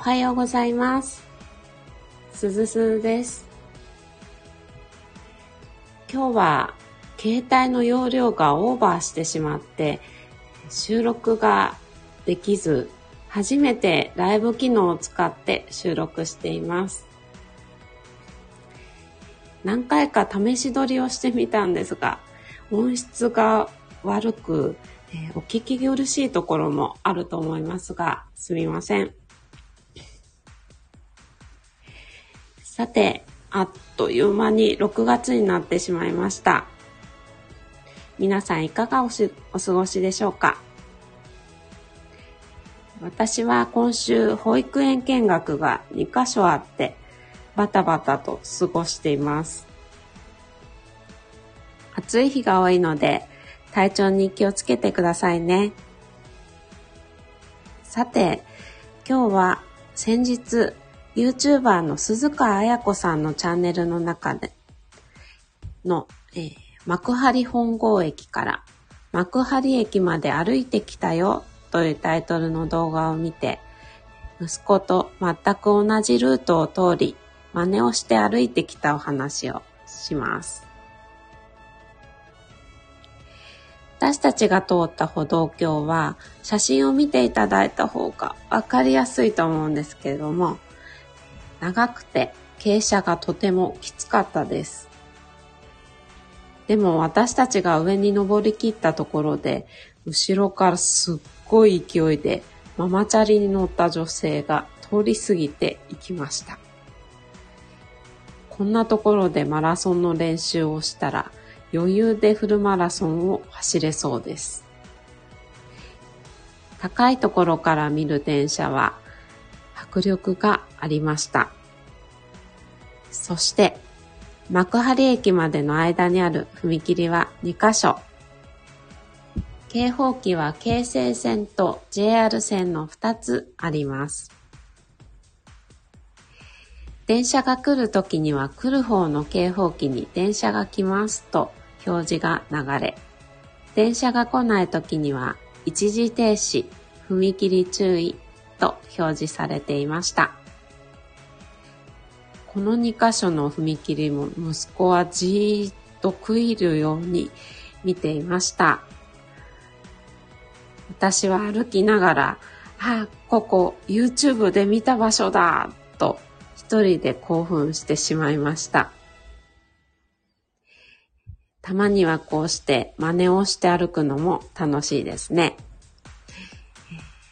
はようございます。すずすです。今日は携帯の容量がオーバーしてしまって収録ができず初めてライブ機能を使って収録しています。何回か試し撮りをしてみたんですが音質が悪く、お聞き苦しいところもあると思いますがすみません。さて、あっという間に6月になってしまいました。皆さんいかがおしお過ごしでしょうか？私は今週保育園見学が2箇所あってバタバタと過ごしています。暑い日が多いので体調に気をつけてくださいね。さて、今日は先日 YouTuber の鈴川彩子さんのチャンネルの中での、えー、幕張本郷駅から幕張駅まで歩いてきたよというタイトルの動画を見て、息子と全く同じルートを通り、真似をして歩いてきたお話をします。私たちが通った歩道橋は写真を見ていただいた方がわかりやすいと思うんですけれども、長くて傾斜がとてもきつかったです。でも私たちが上に登りきったところで、後ろからすっごい勢いでママチャリに乗った女性が通り過ぎていきました。こんなところでマラソンの練習をしたら余裕でフルマラソンを走れそうです。高いところから見る電車は迫力がありました。そして、幕張駅までの間にある踏切は2カ所。警報機は京成線と JR 線の2つあります。電車が来るときには来る方の警報機に電車が来ますと表示が流れ、電車が来ないときには一時停止、踏切注意と表示されていました。この2箇所の踏切も息子はじーっと食いるように見ていました。私は歩きながら、あ、ここ YouTube で見た場所だと一人で興奮してしまいました。たまにはこうして真似をして歩くのも楽しいですね。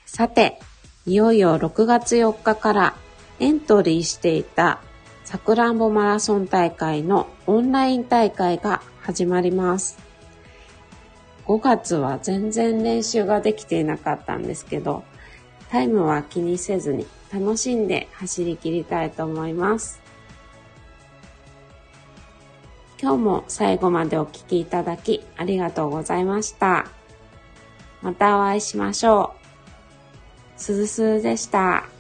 さて、いよいよ6月4日からエントリーしていたさくらんぼマラソン大会のオンライン大会が始まります。5月は全然練習ができていなかったんですけど、タイムは気にせずに楽しんで走り切りたいと思います。今日も最後までお聴きいただきありがとうございました。またお会いしましょう。すずすでした。